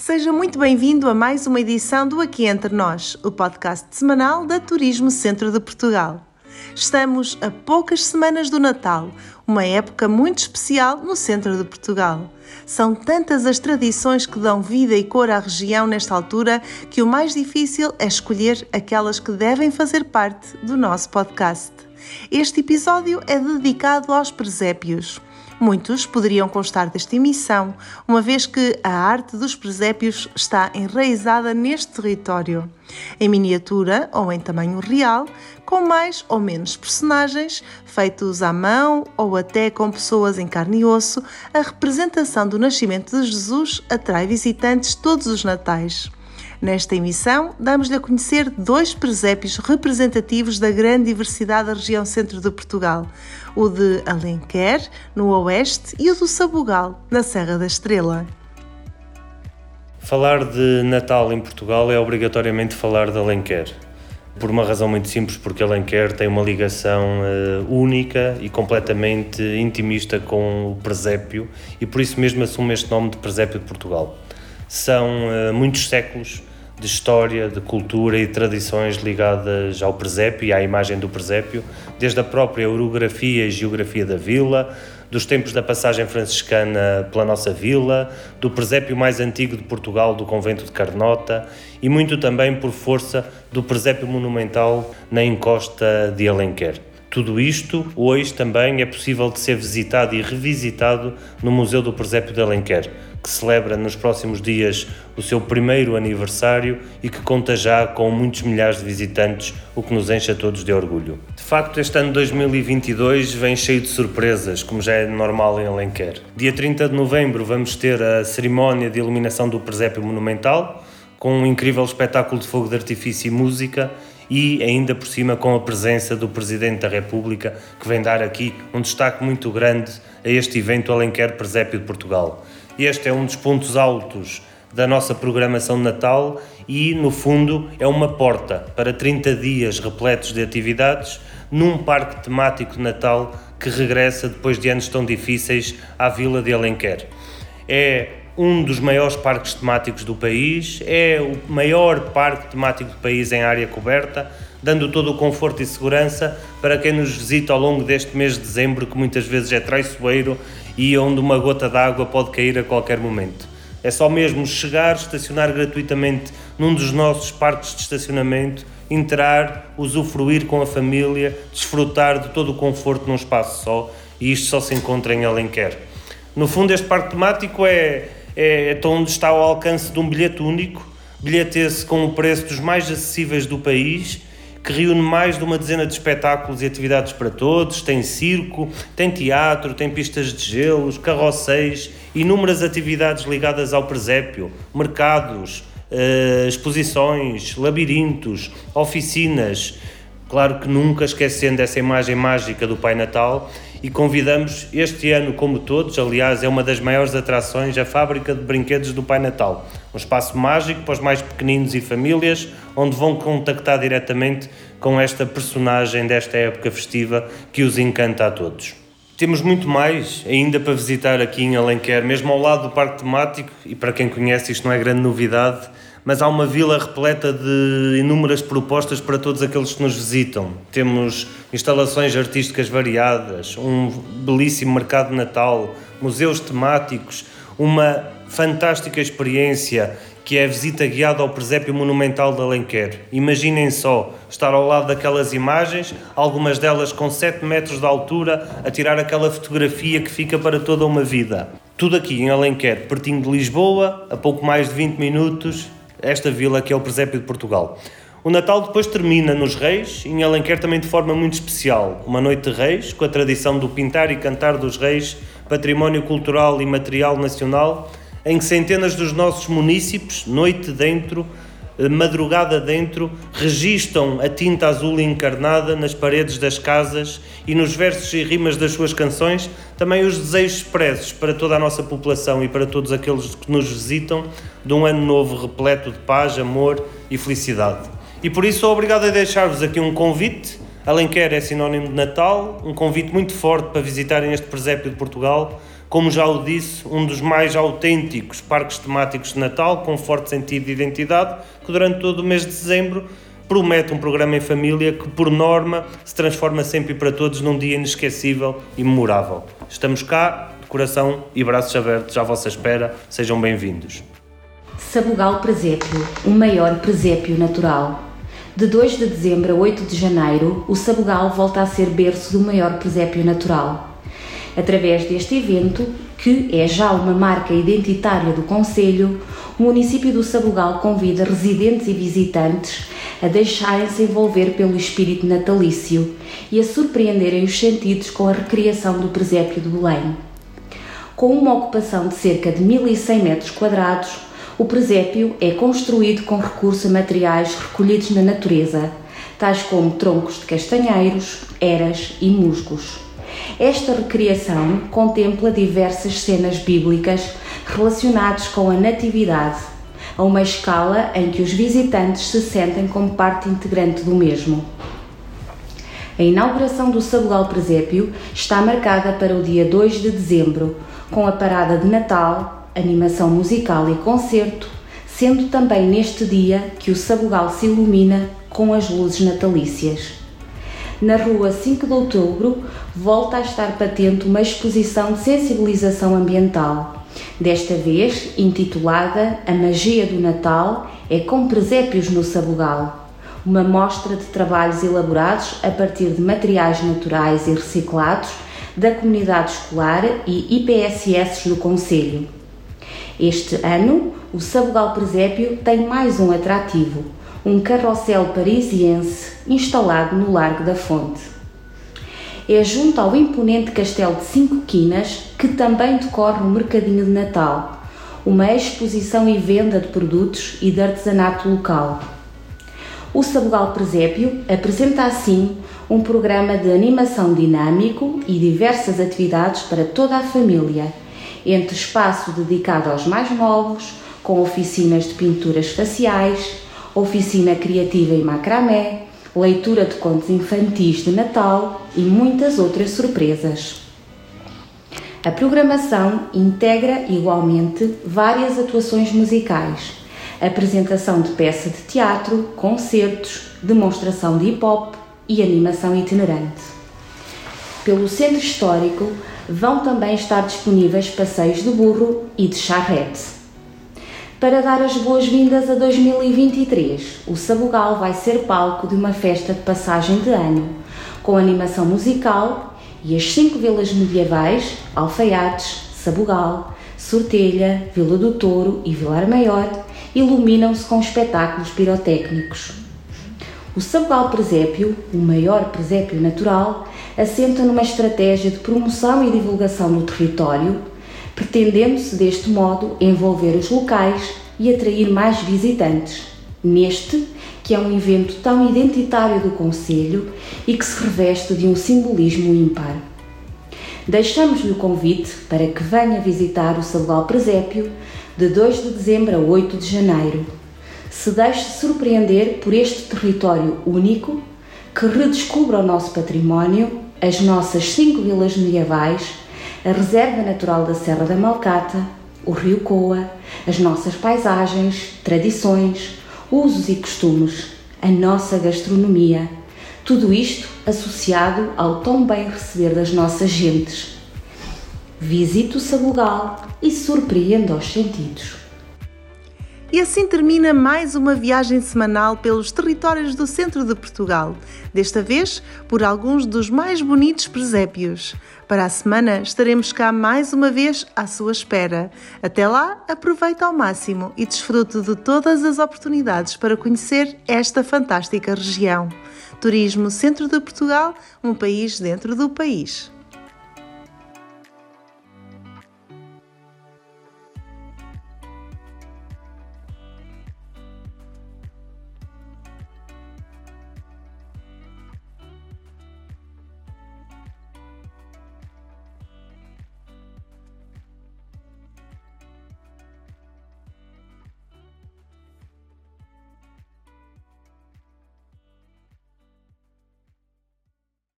Seja muito bem-vindo a mais uma edição do Aqui Entre Nós, o podcast semanal da Turismo Centro de Portugal. Estamos a poucas semanas do Natal, uma época muito especial no centro de Portugal. São tantas as tradições que dão vida e cor à região nesta altura que o mais difícil é escolher aquelas que devem fazer parte do nosso podcast. Este episódio é dedicado aos presépios. Muitos poderiam constar desta emissão, uma vez que a arte dos presépios está enraizada neste território. Em miniatura ou em tamanho real, com mais ou menos personagens, feitos à mão ou até com pessoas em carne e osso, a representação do nascimento de Jesus atrai visitantes todos os natais. Nesta emissão, damos-lhe a conhecer dois presépios representativos da grande diversidade da região centro de Portugal: o de Alenquer, no oeste, e o do Sabugal, na Serra da Estrela. Falar de Natal em Portugal é obrigatoriamente falar de Alenquer. Por uma razão muito simples, porque Alenquer tem uma ligação uh, única e completamente intimista com o presépio e por isso mesmo assume este nome de Presépio de Portugal. São uh, muitos séculos de história, de cultura e tradições ligadas ao presépio e à imagem do presépio, desde a própria orografia e geografia da vila, dos tempos da passagem franciscana pela nossa vila, do presépio mais antigo de Portugal, do convento de Carnota, e muito também por força do presépio monumental na encosta de Alenquer. Tudo isto hoje também é possível de ser visitado e revisitado no Museu do Presépio de Alenquer, que celebra nos próximos dias o seu primeiro aniversário e que conta já com muitos milhares de visitantes, o que nos enche a todos de orgulho. De facto, este ano 2022 vem cheio de surpresas, como já é normal em Alenquer. Dia 30 de novembro vamos ter a cerimónia de iluminação do Presépio Monumental, com um incrível espetáculo de fogo de artifício e música e ainda por cima com a presença do Presidente da República, que vem dar aqui um destaque muito grande a este evento Alenquer Presépio de Portugal. Este é um dos pontos altos da nossa programação de Natal e, no fundo, é uma porta para 30 dias repletos de atividades num parque temático de Natal que regressa depois de anos tão difíceis à Vila de Alenquer. É um dos maiores parques temáticos do país, é o maior parque temático do país em área coberta, dando todo o conforto e segurança para quem nos visita ao longo deste mês de dezembro, que muitas vezes é traiçoeiro e onde uma gota d'água pode cair a qualquer momento. É só mesmo chegar, estacionar gratuitamente num dos nossos parques de estacionamento, entrar, usufruir com a família, desfrutar de todo o conforto num espaço só, e isto só se encontra em Alenquer. No fundo, este parque temático é, é, é onde está ao alcance de um bilhete único, bilhete esse com o preço dos mais acessíveis do país que reúne mais de uma dezena de espetáculos e atividades para todos. Tem circo, tem teatro, tem pistas de gelos, carrosséis, inúmeras atividades ligadas ao presépio, mercados, uh, exposições, labirintos, oficinas. Claro que nunca esquecendo essa imagem mágica do Pai Natal e convidamos este ano, como todos, aliás, é uma das maiores atrações, a fábrica de brinquedos do Pai Natal. Um espaço mágico para os mais pequeninos e famílias, onde vão contactar diretamente com esta personagem desta época festiva que os encanta a todos. Temos muito mais ainda para visitar aqui em Alenquer, mesmo ao lado do parque temático, e para quem conhece isto não é grande novidade, mas há uma vila repleta de inúmeras propostas para todos aqueles que nos visitam. Temos instalações artísticas variadas, um belíssimo mercado de Natal, museus temáticos, uma fantástica experiência que é a visita guiada ao presépio monumental de Alenquer. Imaginem só estar ao lado daquelas imagens, algumas delas com 7 metros de altura, a tirar aquela fotografia que fica para toda uma vida. Tudo aqui em Alenquer, pertinho de Lisboa, a pouco mais de 20 minutos, esta vila que é o Presépio de Portugal. O Natal depois termina nos Reis, em Alenquer também de forma muito especial. Uma noite de Reis, com a tradição do pintar e cantar dos Reis, património cultural e material nacional, em que centenas dos nossos munícipes, noite dentro, eh, madrugada dentro, registam a tinta azul encarnada nas paredes das casas e nos versos e rimas das suas canções também os desejos expressos para toda a nossa população e para todos aqueles que nos visitam de um ano novo repleto de paz, amor e felicidade. E por isso sou obrigado a deixar-vos aqui um convite. Alenquer é sinónimo de Natal, um convite muito forte para visitarem este presépio de Portugal, como já o disse, um dos mais autênticos parques temáticos de Natal, com forte sentido de identidade, que durante todo o mês de dezembro promete um programa em família que, por norma, se transforma sempre e para todos num dia inesquecível e memorável. Estamos cá, de coração e braços abertos à vossa espera. Sejam bem-vindos. Sabugal Presépio, o maior presépio natural. De 2 de dezembro a 8 de janeiro, o Sabugal volta a ser berço do maior presépio natural. Através deste evento, que é já uma marca identitária do Conselho, o município do Sabugal convida residentes e visitantes a deixarem-se envolver pelo espírito natalício e a surpreenderem os sentidos com a recriação do presépio de Belém. Com uma ocupação de cerca de 1.100 metros quadrados, o presépio é construído com recurso a materiais recolhidos na natureza, tais como troncos de castanheiros, eras e musgos. Esta recriação contempla diversas cenas bíblicas relacionadas com a Natividade, a uma escala em que os visitantes se sentem como parte integrante do mesmo. A inauguração do Sabugal Presépio está marcada para o dia 2 de dezembro, com a parada de Natal, animação musical e concerto, sendo também neste dia que o Sabugal se ilumina com as luzes natalícias na rua 5 de Outubro, volta a estar patente uma exposição de sensibilização ambiental. Desta vez, intitulada A Magia do Natal é com presépios no Sabugal. Uma mostra de trabalhos elaborados a partir de materiais naturais e reciclados da comunidade escolar e IPSS do Conselho. Este ano, o Sabugal Presépio tem mais um atrativo um carrossel parisiense instalado no Largo da Fonte. É junto ao imponente castelo de Cinco Quinas que também decorre o Mercadinho de Natal, uma exposição e venda de produtos e de artesanato local. O Sabugal Presépio apresenta assim um programa de animação dinâmico e diversas atividades para toda a família, entre espaço dedicado aos mais novos, com oficinas de pinturas faciais, oficina criativa em macramé, leitura de contos infantis de Natal e muitas outras surpresas. A programação integra igualmente várias atuações musicais, apresentação de peça de teatro, concertos, demonstração de hip hop e animação itinerante. Pelo centro histórico vão também estar disponíveis passeios de burro e de charrete. Para dar as boas-vindas a 2023, o Sabugal vai ser palco de uma festa de passagem de ano, com animação musical e as cinco vilas medievais, Alfaiates, Sabugal, Sortelha, Vila do Touro e Vilar Maior, iluminam-se com espetáculos pirotécnicos. O Sabugal Presépio, o maior presépio natural, assenta numa estratégia de promoção e divulgação no território pretendendo-se deste modo envolver os locais e atrair mais visitantes. Neste, que é um evento tão identitário do Conselho e que se reveste de um simbolismo ímpar. Deixamos-lhe o convite para que venha visitar o Sabugal Presépio de 2 de dezembro a 8 de janeiro. Se deixe surpreender por este território único que redescubra o nosso património, as nossas cinco vilas medievais a Reserva Natural da Serra da Malcata, o Rio Coa, as nossas paisagens, tradições, usos e costumes, a nossa gastronomia, tudo isto associado ao tão bem receber das nossas gentes. Visite o Sabugal e surpreenda os sentidos. E assim termina mais uma viagem semanal pelos territórios do centro de Portugal, desta vez por alguns dos mais bonitos presépios. Para a semana estaremos cá mais uma vez à sua espera. Até lá, aproveite ao máximo e desfrute de todas as oportunidades para conhecer esta fantástica região. Turismo Centro de Portugal, um país dentro do país.